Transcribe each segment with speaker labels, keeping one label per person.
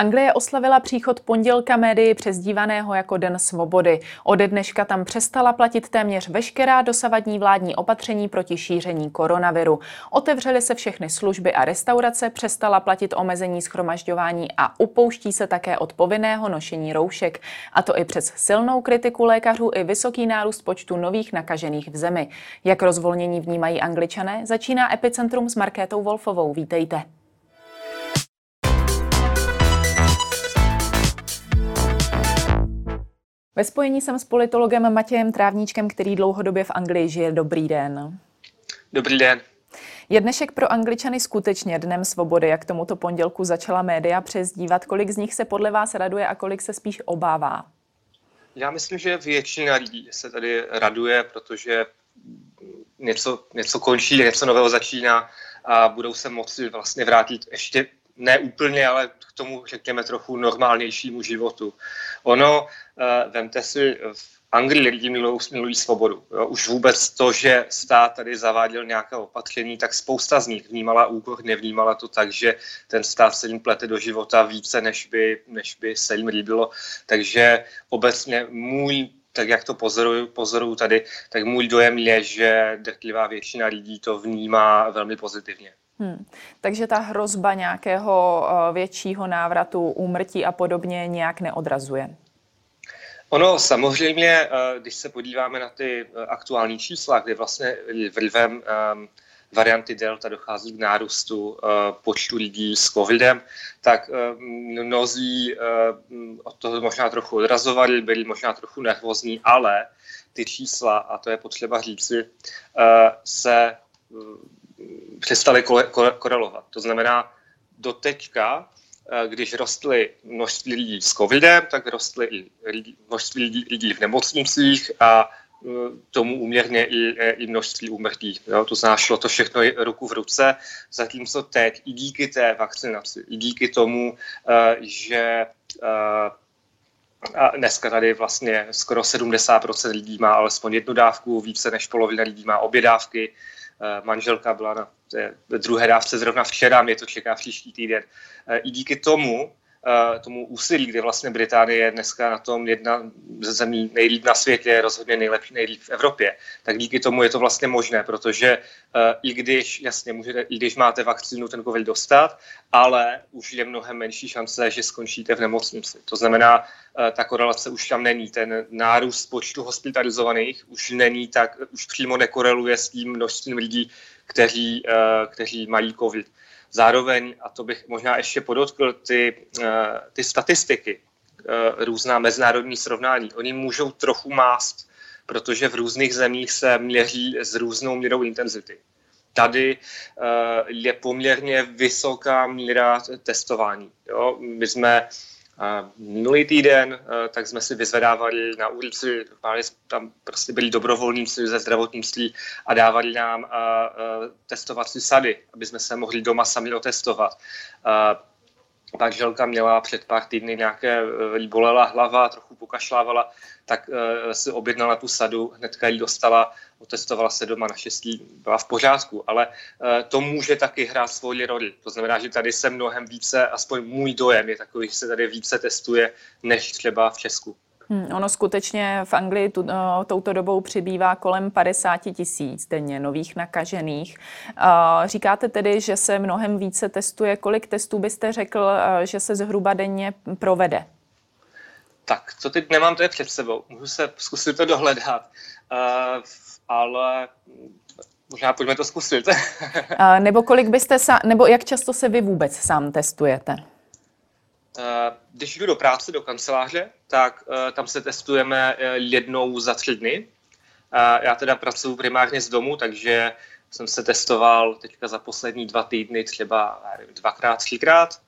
Speaker 1: Anglie oslavila příchod pondělka médii přezdívaného jako Den svobody. Ode dneška tam přestala platit téměř veškerá dosavadní vládní opatření proti šíření koronaviru. Otevřely se všechny služby a restaurace, přestala platit omezení schromažďování a upouští se také od povinného nošení roušek. A to i přes silnou kritiku lékařů i vysoký nárůst počtu nových nakažených v zemi. Jak rozvolnění vnímají angličané, začíná Epicentrum s Markétou Wolfovou. Vítejte. Ve spojení jsem s politologem Matějem Trávníčkem, který dlouhodobě v Anglii žije. Dobrý den.
Speaker 2: Dobrý den.
Speaker 1: Je dnešek pro Angličany skutečně dnem svobody, jak tomuto pondělku začala média přezdívat. Kolik z nich se podle vás raduje a kolik se spíš obává?
Speaker 2: Já myslím, že většina lidí se tady raduje, protože něco, něco končí, něco nového začíná a budou se moci vlastně vrátit ještě ne úplně, ale k tomu, řekněme, trochu normálnějšímu životu. Ono, uh, vemte si, v Anglii lidi milují, milují svobodu. Jo? Už vůbec to, že stát tady zaváděl nějaké opatření, tak spousta z nich vnímala úkor, nevnímala to tak, že ten stát se jim plete do života více, než by, než by se jim líbilo. Takže obecně můj tak jak to pozoruju, pozoruju tady, tak můj dojem je, že drtivá většina lidí to vnímá velmi pozitivně.
Speaker 1: Hmm. Takže ta hrozba nějakého uh, většího návratu úmrtí a podobně nějak neodrazuje?
Speaker 2: Ono samozřejmě, eh, když se podíváme na ty eh, aktuální čísla, kde vlastně vlivem um, varianty Delta dochází k nárůstu počtu lidí s covidem, tak uh, mnozí od toho možná trochu odrazovali, byli možná trochu nervózní, ale ty čísla, a to je potřeba říci, uh, se přestali korelovat. To znamená, do teďka, eh, když rostly množství lidí s covidem, tak rostly i množství lidí, lidí v nemocnicích a eh, tomu uměrně i, eh, i množství úmrtí. Jo? To znamená, šlo to všechno ruku v ruce, zatímco teď i díky té vakcinaci, i díky tomu, že a dneska tady vlastně skoro 70% lidí má alespoň jednu dávku, více než polovina lidí má obě dávky, manželka byla na té druhé dávce zrovna včera, mě to čeká příští týden. Eh, I díky tomu, eh, tomu úsilí, kdy vlastně Británie je dneska na tom jedna ze zemí nejlíp na světě, rozhodně nejlepší, nejlíp v Evropě, tak díky tomu je to vlastně možné, protože i když, jasně, můžete, i když máte vakcínu ten COVID dostat, ale už je mnohem menší šance, že skončíte v nemocnici. To znamená, ta korelace už tam není. Ten nárůst počtu hospitalizovaných už není tak, už přímo nekoreluje s tím množstvím lidí, kteří, kteří mají COVID. Zároveň, a to bych možná ještě podotkl, ty, ty statistiky, různá mezinárodní srovnání, oni můžou trochu mást, protože v různých zemích se měří s různou měrou intenzity. Tady je poměrně vysoká míra testování. Jo? My jsme minulý týden tak jsme si vyzvedávali na ulici, tam prostě byli dobrovolníci ze zdravotnictví a dávali nám testovací sady, aby jsme se mohli doma sami otestovat. Pak želka měla před pár týdny nějaké, jí bolela hlava, trochu pokašlávala, tak uh, si objednala tu sadu, hnedka ji dostala, otestovala se doma, naštěstí byla v pořádku, ale uh, to může taky hrát svoji roli. To znamená, že tady se mnohem více, aspoň můj dojem je takový, že se tady více testuje, než třeba v Česku.
Speaker 1: Hmm, ono skutečně v Anglii tu, uh, touto dobou přibývá kolem 50 tisíc denně nových nakažených. Uh, říkáte tedy, že se mnohem více testuje. Kolik testů byste řekl, uh, že se zhruba denně provede?
Speaker 2: Tak, co teď nemám to je před sebou. Můžu se zkusit to dohledat, uh, ale možná pojďme to zkusit.
Speaker 1: nebo kolik byste sa, nebo jak často se vy vůbec sám testujete?
Speaker 2: Uh, když jdu do práce, do kanceláře, tak uh, tam se testujeme uh, jednou za tři dny. Já teda pracuji primárně z domu, takže jsem se testoval teďka za poslední dva týdny třeba dvakrát, třikrát.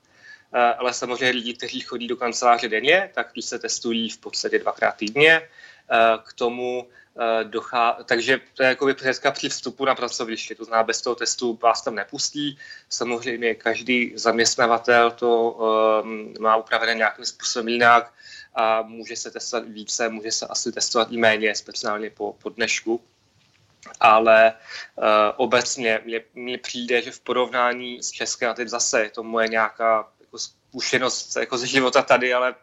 Speaker 2: Eh, ale samozřejmě lidi, kteří chodí do kanceláře denně, tak ti se testují v podstatě dvakrát týdně. Eh, k tomu eh, dochá... takže to je jako hnedka při vstupu na pracoviště, to znamená, bez toho testu vás tam nepustí. Samozřejmě každý zaměstnavatel to um, má upravené nějakým způsobem jinak a může se testovat více, může se asi testovat i méně, speciálně po, po dnešku. Ale uh, obecně mně přijde, že v porovnání s Českem, a teď zase je to moje nějaká zkušenost jako ze života tady, ale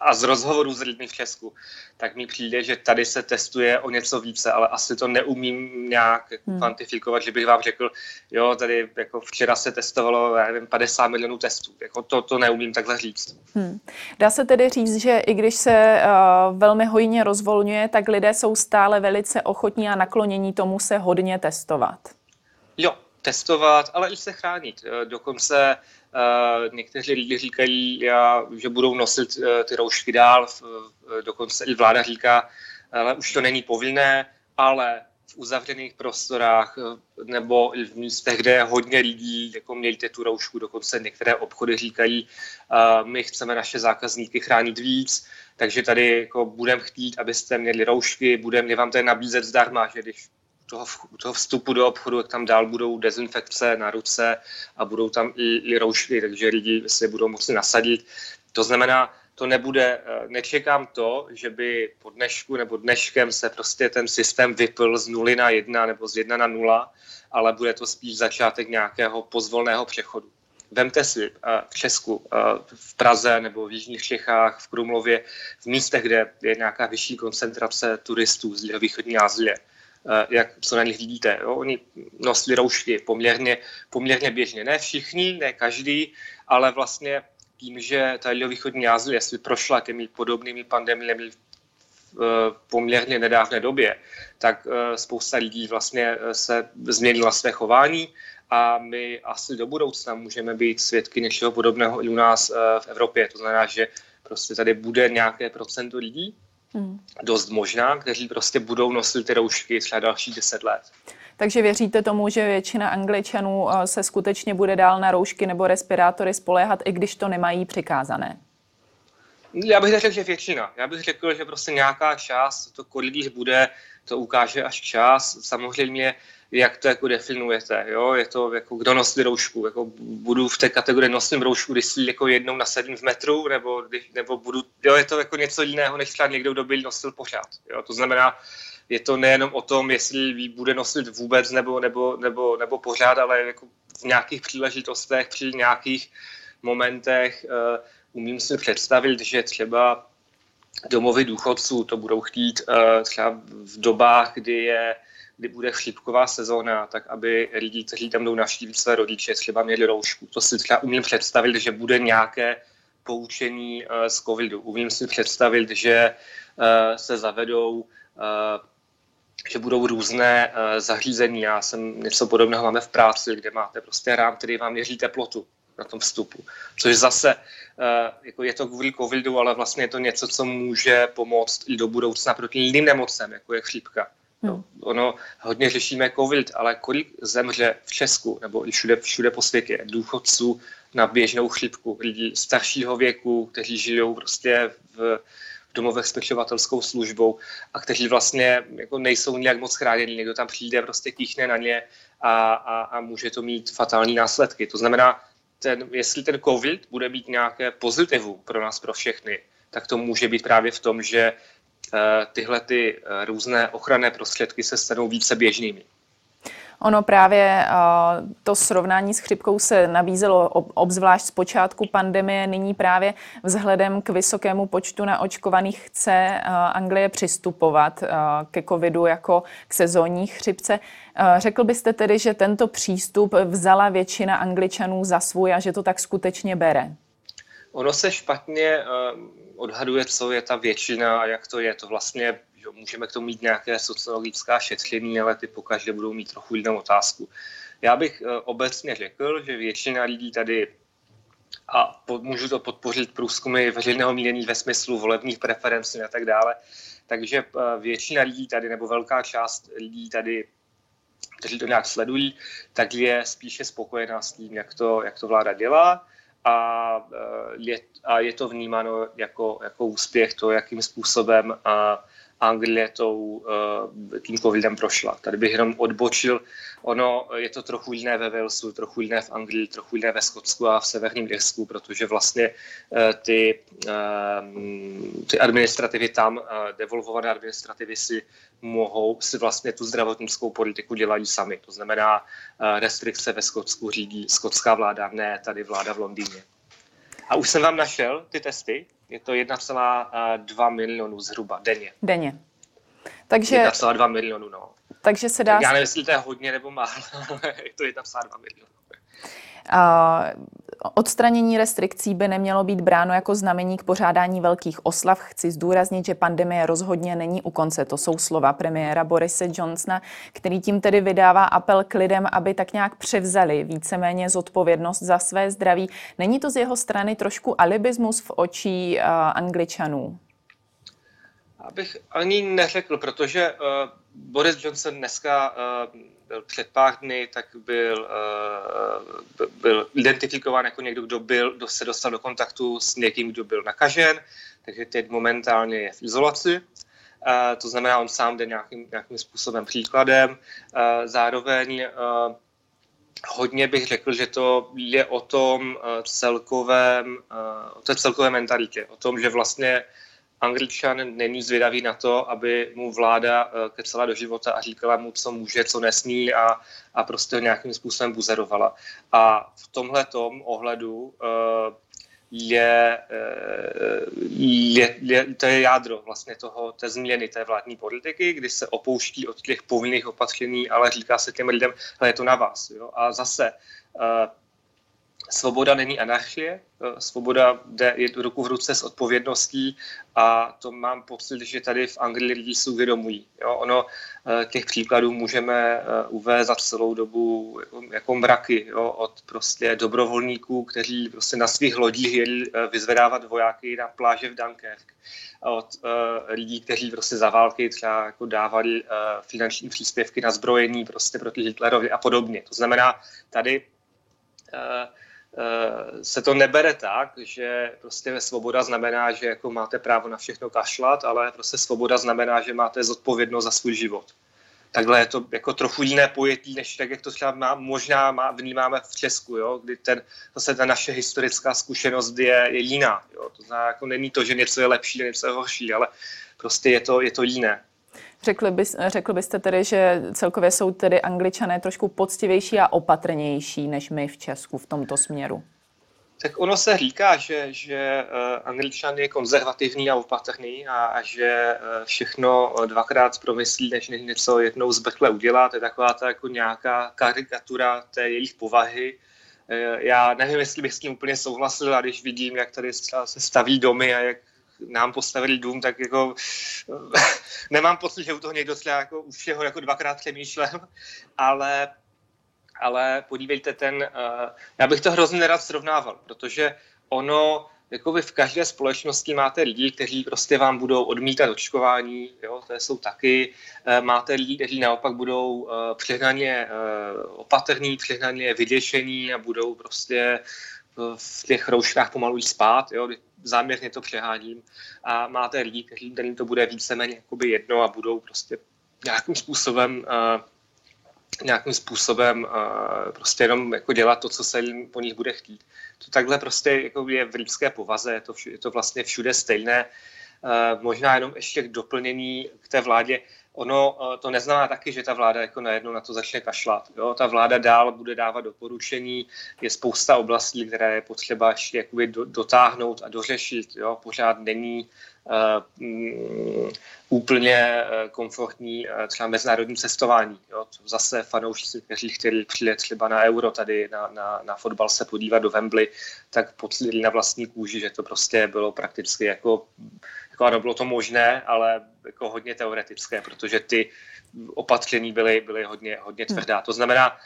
Speaker 2: a z rozhovoru s lidmi v Česku, tak mi přijde, že tady se testuje o něco více, ale asi to neumím nějak hmm. kvantifikovat, že bych vám řekl, jo, tady jako včera se testovalo, já nevím, 50 milionů testů. Jako to, to neumím takhle říct. Hmm.
Speaker 1: Dá se tedy říct, že i když se uh, velmi hojně rozvolňuje, tak lidé jsou stále velice ochotní a naklonění tomu se hodně testovat.
Speaker 2: Jo, testovat, ale i se chránit. Eh, dokonce někteří lidi říkají, že budou nosit uh, ty roušky dál, dokonce i vláda říká, ale už to není povinné, ale v uzavřených prostorách nebo v místech, kde je hodně lidí, jako mějte tu roušku, dokonce některé obchody říkají, my chceme naše zákazníky chránit víc, takže tady jako budeme chtít, abyste měli roušky, budeme vám to nabízet zdarma, že když toho, toho vstupu do obchodu, jak tam dál budou dezinfekce na ruce a budou tam i, i roušky, takže lidi si budou moci nasadit. To znamená, to nebude, eh, nečekám to, že by po dnešku nebo dneškem se prostě ten systém vypl z nuly na jedna nebo z jedna na nula, ale bude to spíš začátek nějakého pozvolného přechodu. Vemte si eh, v Česku, eh, v Praze nebo v Jižních Čechách, v Krumlově, v místech, kde je nějaká vyšší koncentrace turistů z východní Asie, jak co na nich vidíte. Jo? Oni nosili roušky poměrně, poměrně běžně. Ne všichni, ne každý, ale vlastně tím, že ta východní Asie jestli prošla těmi podobnými pandemiemi v eh, poměrně nedávné době, tak eh, spousta lidí vlastně se změnila své chování a my asi do budoucna můžeme být svědky něčeho podobného i u nás v Evropě. To znamená, že prostě tady bude nějaké procento lidí, Hmm. Dost možná, kteří prostě budou nosit ty roušky třeba další deset let.
Speaker 1: Takže věříte tomu, že většina Angličanů eh, se skutečně bude dál na roušky nebo respirátory spoléhat, i když to nemají přikázané?
Speaker 2: Já bych řekl, že většina. Já bych řekl, že prostě nějaká část, to kolik bude, to ukáže až čas. Samozřejmě jak to jako definujete, jo, je to jako kdo nosí roušku, jako budu v té kategorii nosím roušku, když si jako jednou nasadím v metru, nebo, nebo budu, jo, je to jako něco jiného, než třeba někdo, kdo byl nosil pořád, jo, to znamená, je to nejenom o tom, jestli bude nosit vůbec nebo, nebo, nebo, nebo pořád, ale jako v nějakých příležitostech, při nějakých momentech uh, umím si představit, že třeba domovy důchodců to budou chtít uh, třeba v dobách, kdy je kdy bude chřipková sezóna, tak aby lidi, kteří tam jdou navštívit své rodiče, třeba měli roušku. To si třeba umím představit, že bude nějaké poučení uh, z covidu. Umím si představit, že uh, se zavedou že budou různé zařízení. Já jsem něco podobného máme v práci, kde máte prostě rám, který vám měří teplotu na tom vstupu. Což zase uh, jako je to kvůli covidu, ale vlastně je to něco, co může pomoct i do budoucna proti jiným nemocem, jako je chřipka. No, ono hodně řešíme covid, ale kolik zemře v Česku nebo i všude, všude po světě důchodců na běžnou chřipku, lidí staršího věku, kteří žijou prostě v, v domovech s pečovatelskou službou a kteří vlastně jako nejsou nějak moc chráněni. Někdo tam přijde, prostě kýchne na ně a, a, a může to mít fatální následky. To znamená, ten, jestli ten covid bude mít nějaké pozitivu pro nás, pro všechny, tak to může být právě v tom, že Eh, tyhle ty eh, různé ochranné prostředky se stanou více běžnými.
Speaker 1: Ono právě eh, to srovnání s chřipkou se nabízelo obzvlášť z počátku pandemie. Nyní právě vzhledem k vysokému počtu naočkovaných chce Anglie přistupovat ke covidu jako k sezónní chřipce. Řekl byste tedy, že tento přístup vzala většina Angličanů za svůj a že to tak skutečně bere?
Speaker 2: Ono se špatně odhaduje, co je ta většina a jak to je. To vlastně že můžeme k tomu mít nějaké sociologická šetření, ale ty pokaždé budou mít trochu jinou otázku. Já bych eh, obecně řekl, že většina lidí tady a můžu to podpořit průzkumy veřejného mínění ve smyslu volebních preferencí a tak dále. Takže eh, většina lidí tady, nebo velká část lidí tady, kteří to nějak sledují, tak je spíše spokojená s tím, jak to, jak to vláda dělá a e, je, a je to vnímáno jako, jako úspěch to, jakým způsobem a Anglie tou, uh, tím covidem prošla. Tady bych jenom odbočil, ono je to trochu jiné ve Walesu, trochu jiné v Anglii, trochu jiné ve Skotsku a v severním Irsku, protože vlastně uh, ty, uh, ty administrativy tam, devolvované administrativy si mohou, si vlastně tu zdravotnickou politiku dělají sami. To znamená, restrikce ve Skotsku řídí skotská vláda, ne tady vláda v Londýně. A už jsem vám našel ty testy. Je to 1,2 milionu zhruba denně.
Speaker 1: Denně. Takže...
Speaker 2: 1,2 milionu, no.
Speaker 1: Takže se dá...
Speaker 2: Já nevím, jestli to je hodně nebo málo, ale je to 1,2 milionu.
Speaker 1: Odstranění restrikcí by nemělo být bráno jako znamení k pořádání velkých oslav. Chci zdůraznit, že pandemie rozhodně není u konce. To jsou slova premiéra Borise Johnsona, který tím tedy vydává apel k lidem, aby tak nějak převzali víceméně zodpovědnost za své zdraví. Není to z jeho strany trošku alibismus v očí uh, angličanů?
Speaker 2: Abych ani neřekl, protože uh, Boris Johnson dneska uh, byl před pár dny, tak byl, uh, byl identifikován jako někdo, kdo, byl, kdo se dostal do kontaktu s někým, kdo byl nakažen, takže teď momentálně je v izolaci. Uh, to znamená, on sám jde nějakým, nějakým způsobem příkladem. Uh, zároveň hodně bych řekl, že to je o tom celkovém, o té celkové mentalitě, o tom, že vlastně Angličan není zvědavý na to, aby mu vláda eh, kecala do života a říkala mu, co může, co nesmí a, a prostě ho nějakým způsobem buzerovala. A v tomhle ohledu eh, je, eh, je, je, to je jádro vlastně toho, té změny té vládní politiky, kdy se opouští od těch povinných opatření, ale říká se těm lidem, je to na vás. Jo? A zase Svoboda není anarchie, eh, svoboda jde ruku v ruce s odpovědností a to mám pocit, že tady v Anglii lidi si uvědomují. Jo, ono eh, těch příkladů můžeme eh, uvést za celou dobu jako, mraky, jo, od prostě dobrovolníků, kteří prostě na svých lodích jeli vyzvedávat vojáky na pláže v Dunkerque, od lidí, kteří prostě za války třeba jako dávali finanční příspěvky na zbrojení prostě proti Hitlerovi a podobně. To znamená, tady uh, se to nebere tak, že prostě svoboda znamená, že jako máte právo na všechno kašlat, ale prostě svoboda znamená, že máte zodpovědnost za svůj život. Takhle je to jako trochu jiné pojetí, než tak, jak to třeba má, možná má, vnímáme v Česku, jo? kdy ten, zase ta naše historická zkušenost je, je jiná. Jo? To znamená, jako není to, že něco je lepší, něco je horší, ale prostě je to, je to jiné.
Speaker 1: Řekli, bys, řekl byste tedy, že celkově jsou tedy angličané trošku poctivější a opatrnější než my v Česku v tomto směru?
Speaker 2: Tak ono se říká, že, že uh, angličan je konzervativní a opatrný a, a že uh, všechno dvakrát promyslí, než něco jednou zbrkle udělá. To je taková ta jako nějaká karikatura té jejich povahy. Já nevím, jestli bych s tím úplně souhlasil, a když vidím, jak tady se staví domy a jak nám postavili dům, tak jako nemám pocit, že u toho někdo třeba jako už všeho jako dvakrát přemýšlel, ale ale podívejte ten, uh, já bych to hrozně nerad srovnával, protože ono, jako vy v každé společnosti máte lidi, kteří prostě vám budou odmítat očkování, jo, to jsou taky, uh, máte lidi, kteří naopak budou uh, přehnaně opatrní, přehnaně vyděšení a budou prostě v těch rouškách pomalu spát, jo, záměrně to přeháním. A máte lidi, kteří, kterým to bude víceméně jakoby jedno a budou prostě nějakým způsobem uh, nějakým způsobem uh, prostě jenom jako dělat to, co se jim po nich bude chtít. To takhle prostě jako je v lidské povaze, je to, vš- je to vlastně všude stejné. Uh, možná jenom ještě doplnění k té vládě. Ono uh, to neznamená taky, že ta vláda jako najednou na to začne kašlat. Jo? Ta vláda dál bude dávat doporučení, je spousta oblastí, které je potřeba ještě jakoby do, dotáhnout a dořešit. Jo? Pořád není úplně eh, komfortní uh, třeba mezinárodní cestování. Jo? Zase fanoušci, kteří chtěli přijet třeba na euro tady na, na, na fotbal se podívat do Wembley, tak pocítili na vlastní kůži, že to prostě bylo prakticky jako, jako ano, bylo to možné, ale jako hodně teoretické, protože ty opatření byly, byly hodně, hodně tvrdá. To znamená,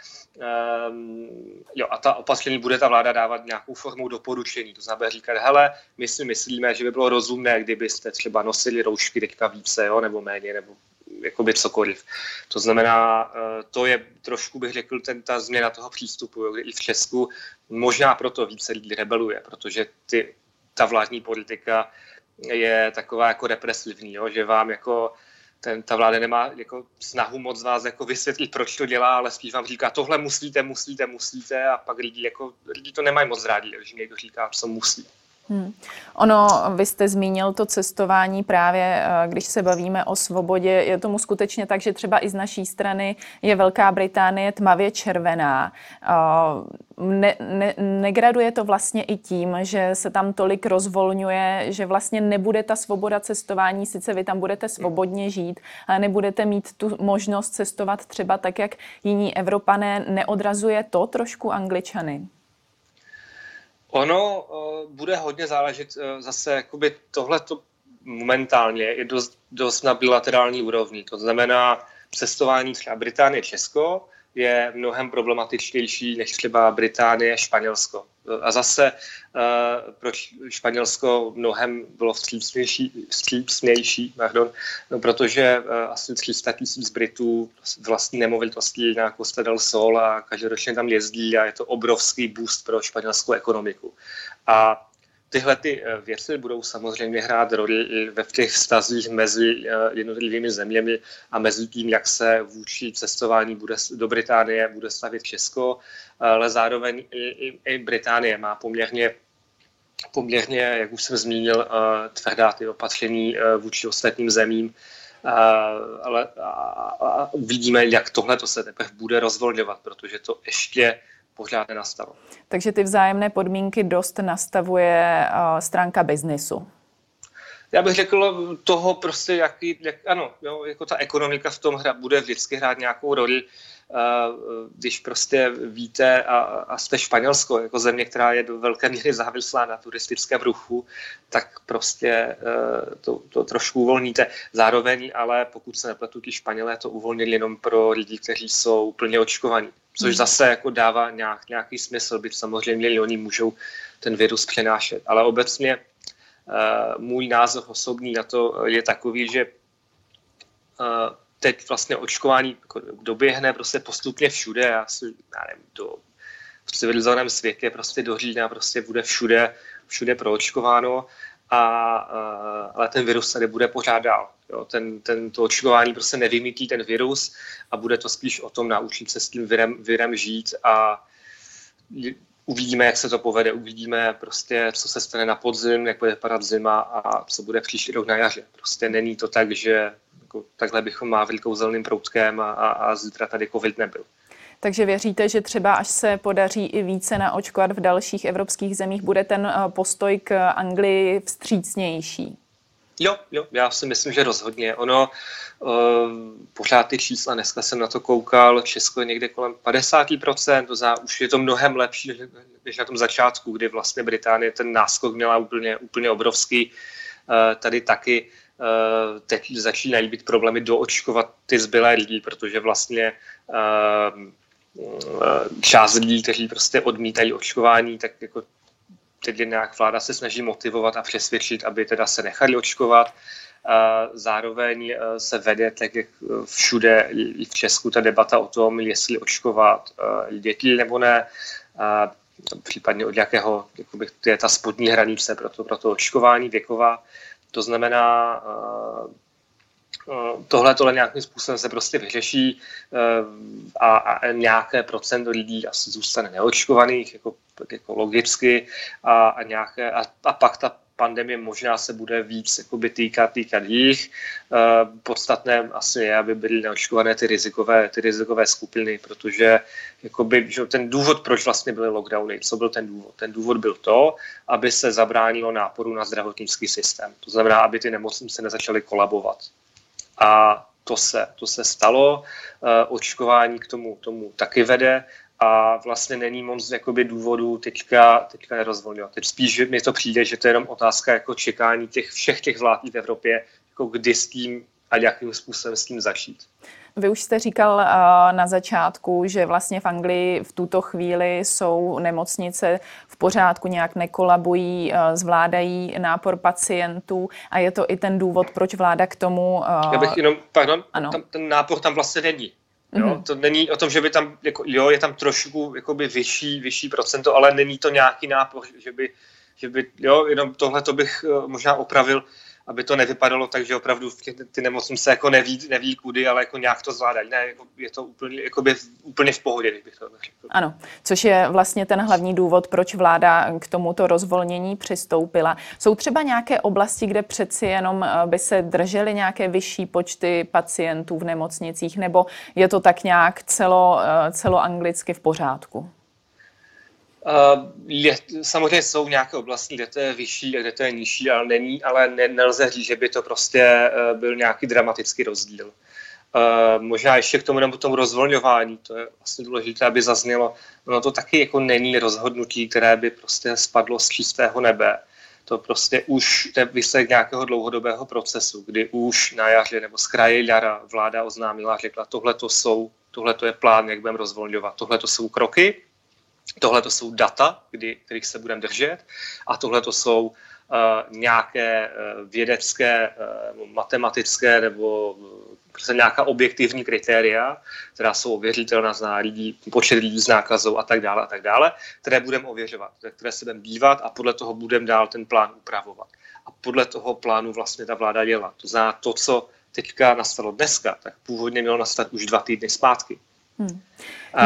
Speaker 2: Um, jo, a ta opatření bude ta vláda dávat nějakou formou doporučení. To znamená říkat, hele, my si myslíme, že by bylo rozumné, kdybyste třeba nosili roušky teďka více, jo, nebo méně, nebo jakoby cokoliv. To znamená, uh, to je trošku, bych řekl, ten, ta změna toho přístupu. Jo, I v Česku možná proto více lidí rebeluje, protože ty, ta vládní politika je taková jako represivní, jo, že vám jako ten, ta vláda nemá jako snahu moc vás jako vysvětlit, proč to dělá, ale spíš vám říká, tohle musíte, musíte, musíte a pak lidi, jako, lidi to nemají moc rádi, když někdo říká, co musí.
Speaker 1: Hmm. Ono, vy jste zmínil to cestování právě, eh, když se bavíme o svobodě. Je tomu skutečně tak, že třeba i z naší strany je Velká Británie tmavě červená. Eh, ne, ne, negraduje to vlastně i tím, že se tam tolik rozvolňuje, že vlastně nebude ta svoboda cestování, sice vy tam budete svobodně žít, ale nebudete mít tu možnost cestovat třeba tak, jak jiní Evropané. Neodrazuje to trošku Angličany?
Speaker 2: Ono uh, bude hodně záležet uh, zase, jakoby tohle momentálně je dost, dost na bilaterální úrovni. To znamená cestování třeba Británie-Česko, je mnohem problematičtější než třeba Británie, Španělsko. A zase uh, proč Španělsko mnohem bylo vstřícnější, vstřícnější pardon, no, protože uh, asi 300 tisíc Britů vlastní nemovitosti na Costa del Sol a každoročně tam jezdí a je to obrovský boost pro španělskou ekonomiku. A tyhle ty eh, věci budou samozřejmě hrát roli ve těch vztazích mezi eh, jednotlivými zeměmi a mezi tím, jak se vůči cestování bude, do Británie bude stavit Česko, ale zároveň i, i, i Británie má poměrně poměrně, jak už jsem zmínil, eh, tvrdá ty opatření vůči ostatním zemím, ale uvidíme, jak tohle to se teprve bude rozvolňovat, protože to ještě pořád nenastalo.
Speaker 1: Takže ty vzájemné podmínky dost nastavuje uh, stránka biznisu.
Speaker 2: Já bych řekl toho prostě, jaký, jak, ano, jo, jako ta ekonomika v tom hra bude vždycky hrát nějakou roli. když prostě víte a, a jste Španělsko, jako země, která je do velké míry závislá na turistickém ruchu, tak prostě e, to, to trošku uvolníte. Zároveň ale pokud se nepletu, ti Španělé to uvolnili jenom pro lidi, kteří jsou plně očkovaní což hmm. zase jako dává nějak, nějaký smysl, byť samozřejmě oni můžou ten virus přenášet. Ale obecně uh, můj názor osobní na to je takový, že uh, teď vlastně očkování jako doběhne prostě postupně všude. Já si, já nevím, do, v civilizovaném světě prostě do října prostě bude všude, všude proočkováno, a, ale ten virus tady bude pořád dál. Jo, ten, ten, to očkování prostě nevymítí ten virus a bude to spíš o tom naučit se s tím virem, virem žít a uvidíme, jak se to povede, uvidíme prostě, co se stane na podzim, jak bude vypadat zima a co bude příští rok na jaře. Prostě není to tak, že jako, takhle bychom mávili kouzelným proutkem a, a, a zítra tady covid nebyl.
Speaker 1: Takže věříte, že třeba až se podaří i více naočkovat v dalších evropských zemích, bude ten eh, postoj k Anglii vstřícnější?
Speaker 2: Jo, jo, já si myslím, že rozhodně. Ono, uh, pořád ty čísla, dneska jsem na to koukal, Česko je někde kolem 50%, to za, už je to mnohem lepší než na tom začátku, kdy vlastně Británie ten náskok měla úplně, úplně obrovský. Uh, tady taky uh, teď začínají být problémy doočkovat ty zbylé lidi, protože vlastně uh, část lidí, kteří prostě odmítají očkování, tak jako teď nějak vláda se snaží motivovat a přesvědčit, aby teda se nechali očkovat. Zároveň e, se vede, tak jak všude i v Česku, ta debata o tom, jestli očkovat e, děti nebo ne, případně od jakého jakoby, je ta spodní hranice pro to, pro to očkování věková. To znamená, e, tohle tohle nějakým způsobem se prostě vyřeší a, a nějaké procento lidí asi zůstane neočkovaných, jako jako logicky a, a, nějaké, a, a pak ta pandemie možná se bude víc jakoby týkat, týkat jich. Uh, podstatné asi je, aby byly neočkované ty rizikové, ty rizikové skupiny, protože jakoby, že ten důvod, proč vlastně byly lockdowny, co byl ten důvod? Ten důvod byl to, aby se zabránilo náporu na zdravotnický systém. To znamená, aby ty nemocnice nezačaly kolabovat. A to se, to se stalo, uh, očkování k tomu, tomu taky vede a vlastně není moc jakoby, důvodů teďka, teďka nerozvolňovat. Teď spíš mi to přijde, že to je jenom otázka jako čekání těch všech těch vlád v Evropě, jako kdy s tím a jakým způsobem s tím začít.
Speaker 1: Vy už jste říkal uh, na začátku, že vlastně v Anglii v tuto chvíli jsou nemocnice v pořádku, nějak nekolabují, uh, zvládají nápor pacientů a je to i ten důvod, proč vláda k tomu...
Speaker 2: Uh, Já bych jenom, pardon, ano. Tam, ten nápor tam vlastně není. Jo? Mm-hmm. To není o tom, že by tam, jako, jo, je tam trošku jakoby vyšší, vyšší procento, ale není to nějaký nápor, že by, že by jo, jenom tohle to bych uh, možná opravil. Aby to nevypadalo tak, že opravdu ty, nemocnice jako neví, neví kudy, ale jako nějak to zvládají. Ne, jako je to úplně, jako by úplně v pohodě, bych to řekl.
Speaker 1: Ano, což je vlastně ten hlavní důvod, proč vláda k tomuto rozvolnění přistoupila. Jsou třeba nějaké oblasti, kde přeci jenom eh, by se držely nějaké vyšší počty pacientů v nemocnicích, nebo je to tak nějak celo, eh, celoanglicky v pořádku?
Speaker 2: Je, samozřejmě jsou nějaké oblasti, kde to je vyšší a kde to je nižší, ale není, ale ne, nelze říct, že by to prostě uh, byl nějaký dramatický rozdíl. Uh, možná ještě k tomu nebo tomu rozvolňování, to je vlastně důležité, aby zaznělo, no to taky jako není rozhodnutí, které by prostě spadlo z čistého nebe. To prostě už je výsledek nějakého dlouhodobého procesu, kdy už na jaře nebo z kraje jara vláda oznámila, řekla, tohle to jsou, tohle to je plán, jak budeme rozvolňovat, tohle to jsou kroky, Tohle to jsou data, kdy, kterých se budeme držet a tohle to jsou uh, nějaké uh, vědecké, uh, matematické nebo prostě nějaká objektivní kritéria, která jsou ověřitelná z lidí, počet lidí s nákazou a tak dále a tak dále, které budeme ověřovat, které se budeme dívat a podle toho budeme dál ten plán upravovat. A podle toho plánu vlastně ta vláda dělá. To znamená to, co teďka nastalo dneska, tak původně mělo nastat už dva týdny zpátky. Hmm.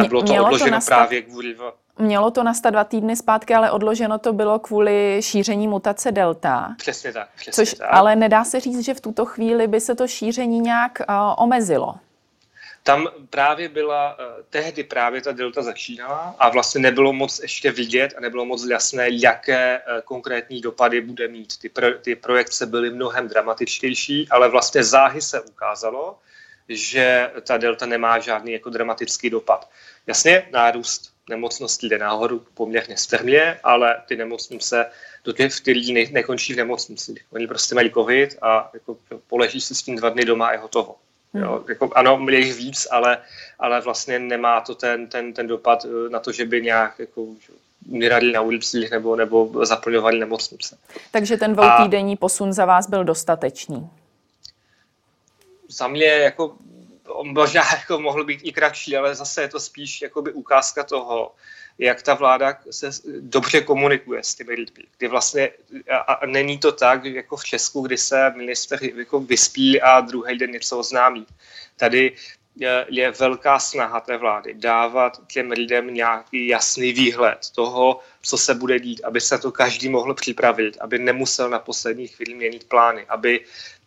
Speaker 2: Bylo to Mělo odloženo to nastat... právě kvůli
Speaker 1: Mělo to nastat dva týdny zpátky, ale odloženo to bylo kvůli šíření mutace delta.
Speaker 2: Přesně tak. Přesně
Speaker 1: což,
Speaker 2: tak.
Speaker 1: Ale nedá se říct, že v tuto chvíli by se to šíření nějak uh, omezilo.
Speaker 2: Tam právě byla, uh, tehdy právě ta delta začínala a vlastně nebylo moc ještě vidět a nebylo moc jasné, jaké uh, konkrétní dopady bude mít. Ty, pro, ty projekce byly mnohem dramatičtější, ale vlastně záhy se ukázalo, že ta delta nemá žádný jako dramatický dopad. Jasně, nárůst nemocnosti jde nahoru poměrně strmě, ale ty nemocnice do těch, který ne, nekončí v nemocnici. Oni prostě mají covid a jako poleží si s tím dva dny doma a je hotovo. Hmm. Jo, jako, ano, je jich víc, ale, ale vlastně nemá to ten, ten, ten dopad eh, na to, že by nějak jako, umírali na ulicích nebo, nebo zaplňovali nemocnice.
Speaker 1: Takže ten dvoutýdenní posun za vás byl dostatečný?
Speaker 2: Za mě jako možná jako mohl být i kratší, ale zase je to spíš jakoby ukázka toho, jak ta vláda se dobře komunikuje s těmi lidmi. Kdy vlastně, a, a není to tak, jako v Česku, kdy se minister jako vyspí a druhý den něco oznámí. Tady je, je velká snaha té vlády dávat těm lidem nějaký jasný výhled toho, co se bude dít, aby se to každý mohl připravit, aby nemusel na poslední chvíli měnit plány, aby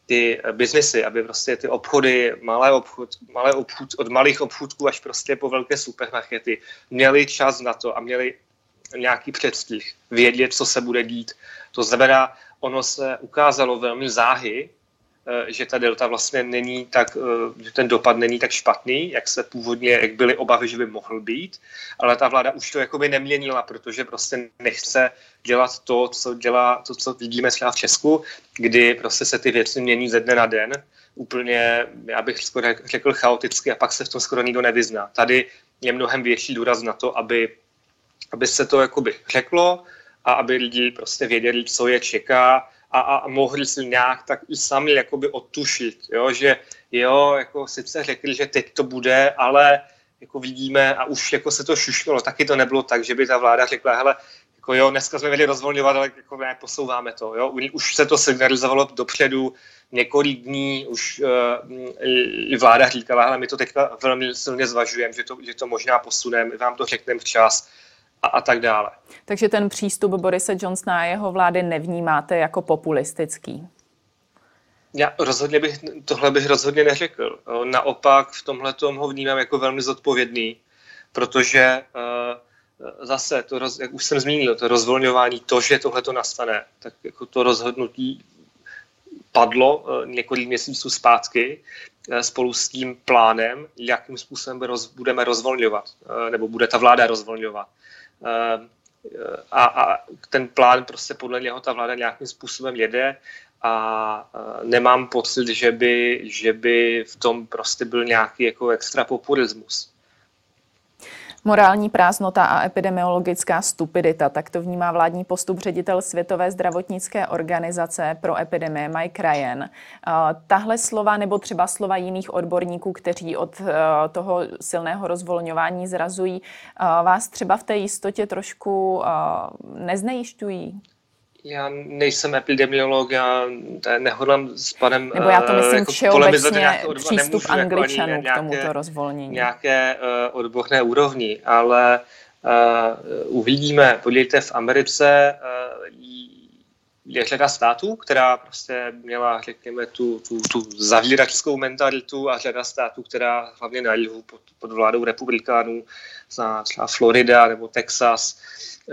Speaker 2: ty biznesy, aby prostě ty obchody, malé obchod, malé obchod, od malých obchůdků až prostě po velké supermarkety, měli čas na to a měli nějaký předstih, vědět, co se bude dít. To znamená, ono se ukázalo velmi záhy, Eh, že ta delta vlastně není tak, eh, že ten dopad není tak špatný, jak se původně, jak byly obavy, že by mohl být, ale ta vláda už to jakoby neměnila, protože prostě nechce dělat to, co dělá, to, co vidíme třeba v Česku, kdy prostě se ty věci mění ze dne na den, úplně, já bych skoro řekl chaoticky a pak se v tom skoro nikdo nevyzná. Tady je mnohem větší důraz na to, aby, aby se to jakoby řeklo a aby lidi prostě věděli, co je čeká, a, a mohli si nějak tak i sami jakoby odtušit, jo, že jo, jako sice řekli, že teď to bude, ale jako vidíme a už jako se to šuškalo, taky to nebylo tak, že by ta vláda řekla, hele, jako jo, dneska jsme měli rozvolňovat, ale jako ne, posouváme to, jo, už se to signalizovalo dopředu, několik dní už uh, i vláda říkala, hele, my to teďka velmi silně zvažujeme, že to, že to možná posuneme, vám to řekneme včas, a, a tak dále.
Speaker 1: Takže ten přístup Borise Johnsona a jeho vlády nevnímáte jako populistický?
Speaker 2: Já rozhodně bych, tohle bych rozhodně neřekl. Naopak v tomhle ho vnímám jako velmi zodpovědný, protože uh, zase, to roz, jak už jsem zmínil, to rozvolňování, to, že tohle to nastane, tak jako to rozhodnutí padlo uh, několik měsíců zpátky uh, spolu s tím plánem, jakým způsobem roz, budeme rozvolňovat, nebo bude ta vláda rozvolňovat. Ehm, a, a ten plán prostě podle něho ta vláda nějakým způsobem jede a nemám pocit, že by, že by v tom prostě byl nějaký jako extra populismus.
Speaker 1: Morální prázdnota a epidemiologická stupidita, tak to vnímá vládní postup ředitel Světové zdravotnické organizace pro epidemie Mike Ryan. Tahle slova nebo třeba slova jiných odborníků, kteří od eh, toho silného rozvolňování zrazují, vás třeba v té jistotě trošku eh, neznejišťují?
Speaker 2: Já nejsem epidemiolog, já nehodlám s panem
Speaker 1: Nebo já to myslím jako všeobecně přístup jako angličanů jako k tomuto rozvolnění.
Speaker 2: Nějaké uh, odborné úrovni, ale uh, uvidíme. Podívejte, v Americe uh, je řada států, která prostě měla, řekněme, tu, tu, tu zavíračskou mentalitu a řada států, která hlavně na jihu pod, pod vládou republikánů, třeba Florida nebo Texas,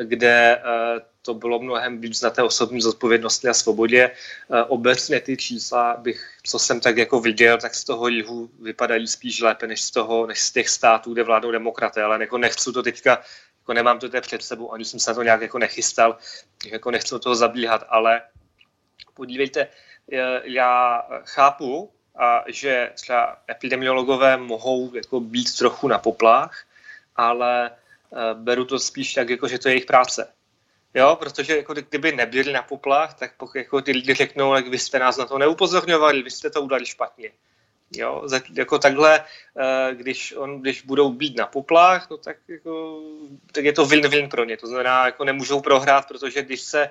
Speaker 2: kde uh, to bylo mnohem víc na té osobní zodpovědnosti a svobodě. Uh, obecně ty čísla, bych, co jsem tak jako viděl, tak z toho jihu vypadají spíš lépe než z toho, než z těch států, kde vládnou demokraté, ale jako nechci to teďka jako nemám to před sebou, ani jsem se na to nějak jako nechystal, jako nechci do toho zabíhat, ale podívejte, já chápu, a že třeba epidemiologové mohou jako být trochu na poplách, ale e, beru to spíš tak, jako, že to je jejich práce. Jo, protože jako kdyby nebyli na poplách, tak pokud jako ty lidi řeknou, jak vy jste nás na to neupozorňovali, vy jste to udali špatně. Jo, jako takhle, eh, když, on, když budou být na poplách, no tak, jako, tak je to win-win pro ně. To znamená, jako nemůžou prohrát, protože když se,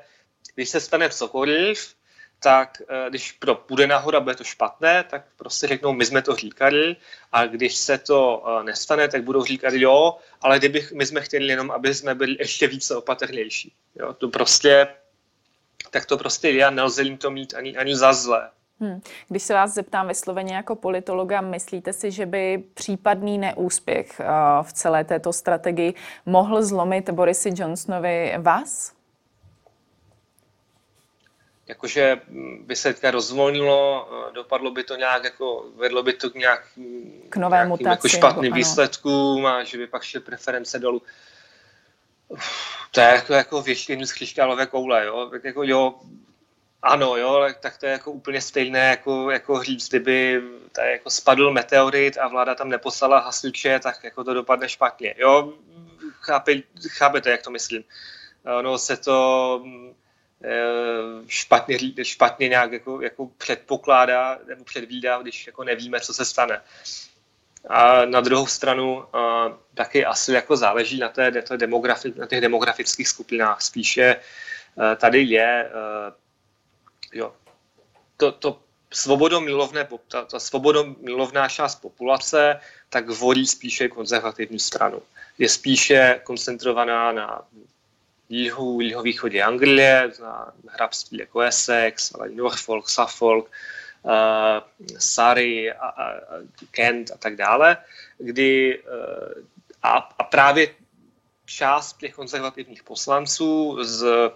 Speaker 2: když se stane cokoliv, tak eh, když pro půjde nahoru a bude to špatné, tak prostě řeknou, my jsme to říkali a když se to eh, nestane, tak budou říkat, jo, ale kdybych, my jsme chtěli jenom, aby jsme byli ještě více opatrnější. Jo, to prostě, tak to prostě a nelze jim to mít ani, ani za zlé.
Speaker 1: Hmm. Když se vás zeptám vysloveně jako politologa, myslíte si, že by případný neúspěch uh, v celé této strategii mohl zlomit Borisy Johnsonovi vás?
Speaker 2: Jakože by se teďka rozvolnilo, eh, dopadlo by to nějak, jako vedlo by to k nějak,
Speaker 1: k nové mutaci,
Speaker 2: jako špatným nebo, výsledkům a že by pak šly preference dolů. To je jako, jako věštění z křišťálové koule, jo? Jako, jo, ano, jo, tak to je jako úplně stejné, jako, jako říct, kdyby tady jako spadl meteorit a vláda tam neposlala hasiče, tak jako to dopadne špatně. Jo, chápe, chápete, jak to myslím. Ono se to eh, špatně, špatně nějak jako, jako předpokládá nebo předvídá, když jako nevíme, co se stane. A na druhou stranu taky asi jako záleží na, té, demografi, na těch demografických skupinách. Spíše tady je jo, to, to svobodomilovné, ta, ta svobodomilovná část populace tak volí spíše konzervativní stranu. Je spíše koncentrovaná na jihu, jihovýchodě Anglie, na hrabství jako Essex, ale Norfolk, Suffolk, uh, Surrey, a, a, Kent a tak dále, kdy uh, a, a právě část těch konzervativních poslanců z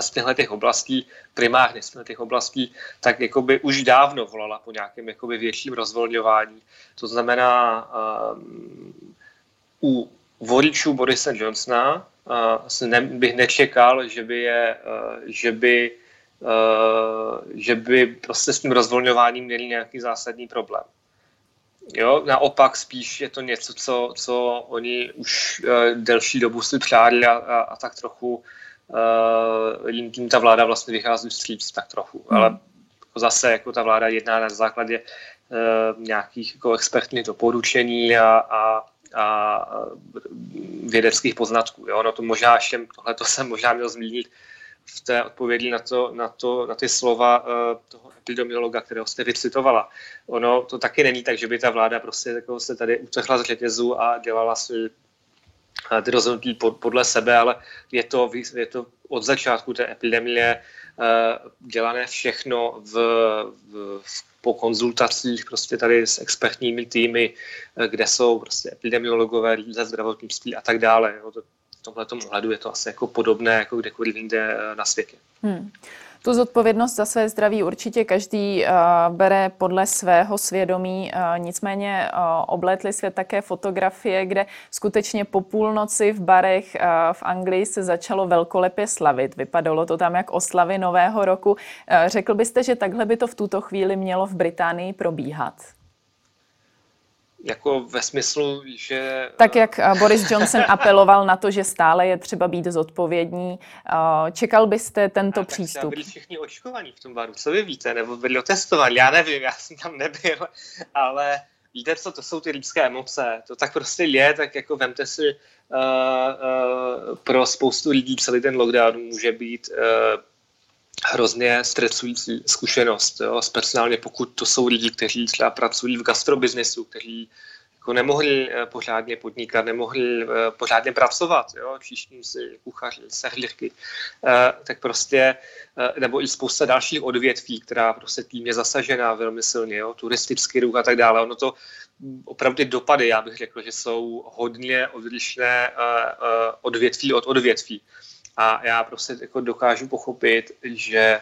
Speaker 2: z těchto těch oblastí, primárně z těch oblastí, tak jakoby už dávno volala po nějakém jakoby větším rozvolňování. To znamená, um, u voličů Borise Johnsona uh, ne, bych nečekal, že by, je, uh, že by Uh, že by prostě s tím rozvolňováním měli nějaký zásadní problém. Jo, naopak spíš je to něco, co, co oni už uh, delší dobu si přáli a, a, a tak trochu uh, jim tím ta vláda vlastně vychází vstříc tak trochu. Hmm. Ale jako zase jako ta vláda jedná na základě uh, nějakých jako expertních doporučení a, a, a vědeckých poznatků. Jo? No to možná ještě, tohle to jsem možná měl zmínit v té odpovědi na, to, na, to, na ty slova uh, toho epidemiologa, kterého jste vycitovala. Ono to taky není tak, že by ta vláda prostě jako se tady utrhla z řetězu a dělala si ty rozhodnutí podle sebe, ale je to, je to od začátku té epidemie eh, dělané všechno v, v, po konzultacích prostě tady s expertními týmy, eh, kde jsou prostě epidemiologové ze zdravotnictví a tak dále. V tomhle ohledu je to asi jako podobné jako kdekoliv jinde eh, na světě. Hmm.
Speaker 1: Tu zodpovědnost za své zdraví určitě každý uh, bere podle svého svědomí, uh, nicméně uh, oblétly svět také fotografie, kde skutečně po půlnoci v barech uh, v Anglii se začalo velkolepě slavit. Vypadalo to tam jak oslavy Nového roku. Uh, řekl byste, že takhle by to v tuto chvíli mělo v Británii probíhat?
Speaker 2: Jako ve smyslu, že...
Speaker 1: Tak jak eh, Boris Johnson apeloval na to, že stále je třeba být zodpovědní, eh, čekal byste tento a přístup?
Speaker 2: byli všichni očkovaní v tom baru, co vy víte, nebo byli otestovaní, já nevím, já jsem tam nebyl, ale víte co, to jsou ty lidské emoce, to tak prostě je, tak jako vemte si, uh, uh, pro spoustu lidí celý ten lockdown může být uh, hrozně stresující zkušenost, jo? speciálně pokud to jsou lidi, kteří třeba pracují v gastrobiznesu, kteří jako nemohli eh, pořádně podnikat, nemohli eh, pořádně pracovat, jo, číšním si kuchaři, servírky, eh, tak prostě, nebo i spousta dalších odvětví, která prostě tím je zasažená velmi silně, jo, turistický ruch a tak dále. Ono to opravdu dopady, já bych řekl, že jsou hodně odlišné odvětví od odvětví. A já prostě jako dokážu pochopit, že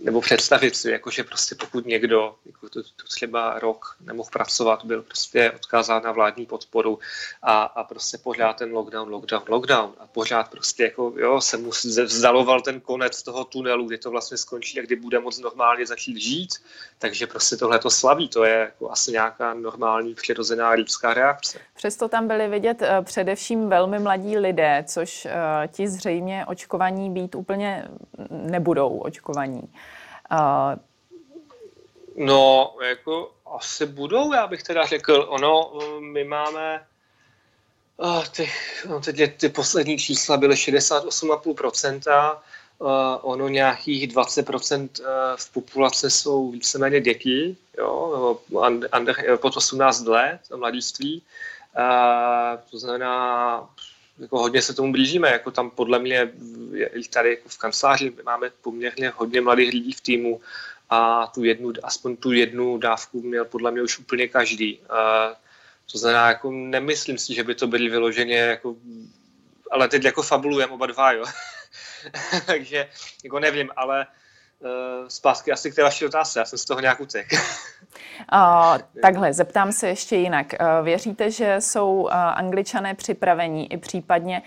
Speaker 2: nebo představit si, jako že prostě pokud někdo jako to, to třeba rok nemohl pracovat, byl prostě odkázán na vládní podporu a, a prostě pořád ten lockdown, lockdown, lockdown. A pořád prostě jako jo, se mu vzdaloval ten konec toho tunelu, kdy to vlastně skončí a kdy bude moc normálně začít žít, takže prostě tohle to slaví, to je jako asi nějaká normální přirozená lidská reakce.
Speaker 1: Přesto tam byli vidět uh, především velmi mladí lidé, což uh, ti zřejmě očkovaní být úplně nebudou očkovaní vzdělání. Uh,
Speaker 2: no, jako asi budou, já bych teda řekl. Ono, my máme uh, ty, no, teď ty poslední čísla byly 68,5%, uh, ono nějakých 20% v populace jsou víceméně děti, jo, under, pod 18 let, mladiství. Uh, to znamená, jako hodně se tomu blížíme, jako tam podle mě tady jako v kanceláři máme poměrně hodně mladých lidí v týmu a tu jednu, aspoň tu jednu dávku měl podle mě už úplně každý. A to znamená, jako nemyslím si, že by to byly vyloženě jako, ale teď jako fabulujeme oba dva, jo. Takže jako nevím, ale uh, zpátky asi k té vaší otázce, já jsem z toho nějak utek.
Speaker 1: Uh, takhle, zeptám se ještě jinak. Uh, věříte, že jsou uh, angličané připravení i případně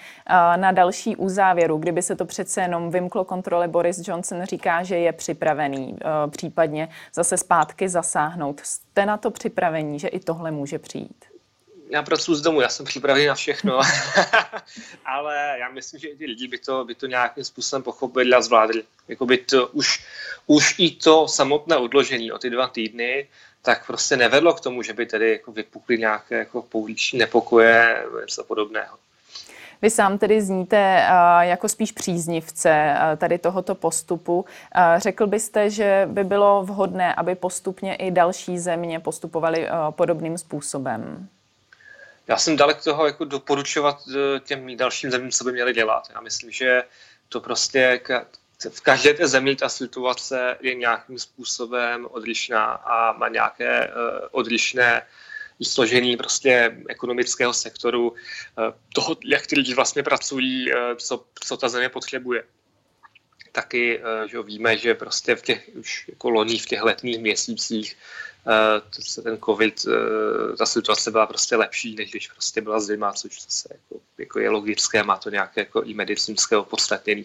Speaker 1: na další uzávěru, kdyby se to přece jenom vymklo kontrole, Boris Johnson říká, že je připravený případně zase zpátky zasáhnout. Jste na to připravení, že i tohle může přijít?
Speaker 2: Já pracuji z domu, já jsem připravený na všechno, ale já myslím, že ty lidi by to, by to nějakým způsobem pochopili a zvládli. Jako by to už, už i to samotné odložení o ty dva týdny tak prostě nevedlo k tomu, že by tedy jako vypukly nějaké jako pouliční nepokoje, něco podobného.
Speaker 1: Vy sám tedy zníte jako spíš příznivce tady tohoto postupu. Řekl byste, že by bylo vhodné, aby postupně i další země postupovaly podobným způsobem?
Speaker 2: Já jsem dalek toho jako doporučovat e, těm dalším zemím, co by měli dělat. Já myslím, že to prostě v každé té zemi ta situace je nějakým způsobem odlišná a má nějaké uh, odlišné složení prostě ekonomického sektoru, uh, toho, jak ty lidi vlastně pracují, co, co ta země potřebuje. Taky že víme, že prostě v těch už jako loni v těch letních měsících uh, ten covid, uh, ta situace byla prostě lepší, než když prostě byla zima, což zase jako, jako je logické, má to nějaké jako i medicínské opodstatnění.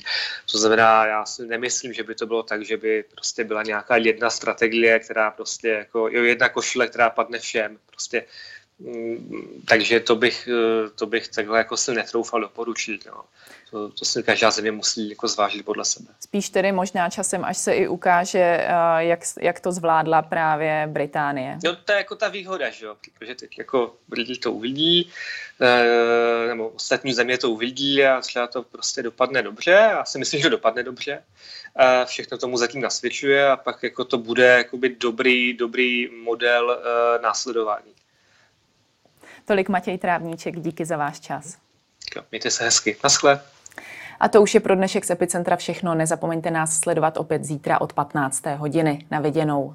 Speaker 2: To znamená, já si nemyslím, že by to bylo tak, že by prostě byla nějaká jedna strategie, která prostě jako, jo, jedna košile, která padne všem. Prostě takže to bych, eh, to bych takhle jako si netroufal doporučit. No to, to si každá země musí jako zvážit podle sebe.
Speaker 1: Spíš tedy možná časem, až se i ukáže, eh, jak, jak to zvládla právě Británie.
Speaker 2: No to je jako ta výhoda, že jo, protože teď jako lidi to uvidí, eh, nebo ostatní země to uvidí a třeba to prostě dopadne dobře. Já si myslím, že dopadne dobře. Všechno tomu zatím nasvědčuje a pak jako to bude jakoby dobrý, dobrý model následování.
Speaker 1: Tolik Matěj Trávníček, díky za váš čas.
Speaker 2: Mějte se hezky. Naschle.
Speaker 1: A to už je pro dnešek z Epicentra všechno. Nezapomeňte nás sledovat opět zítra od 15. hodiny. Na viděnou.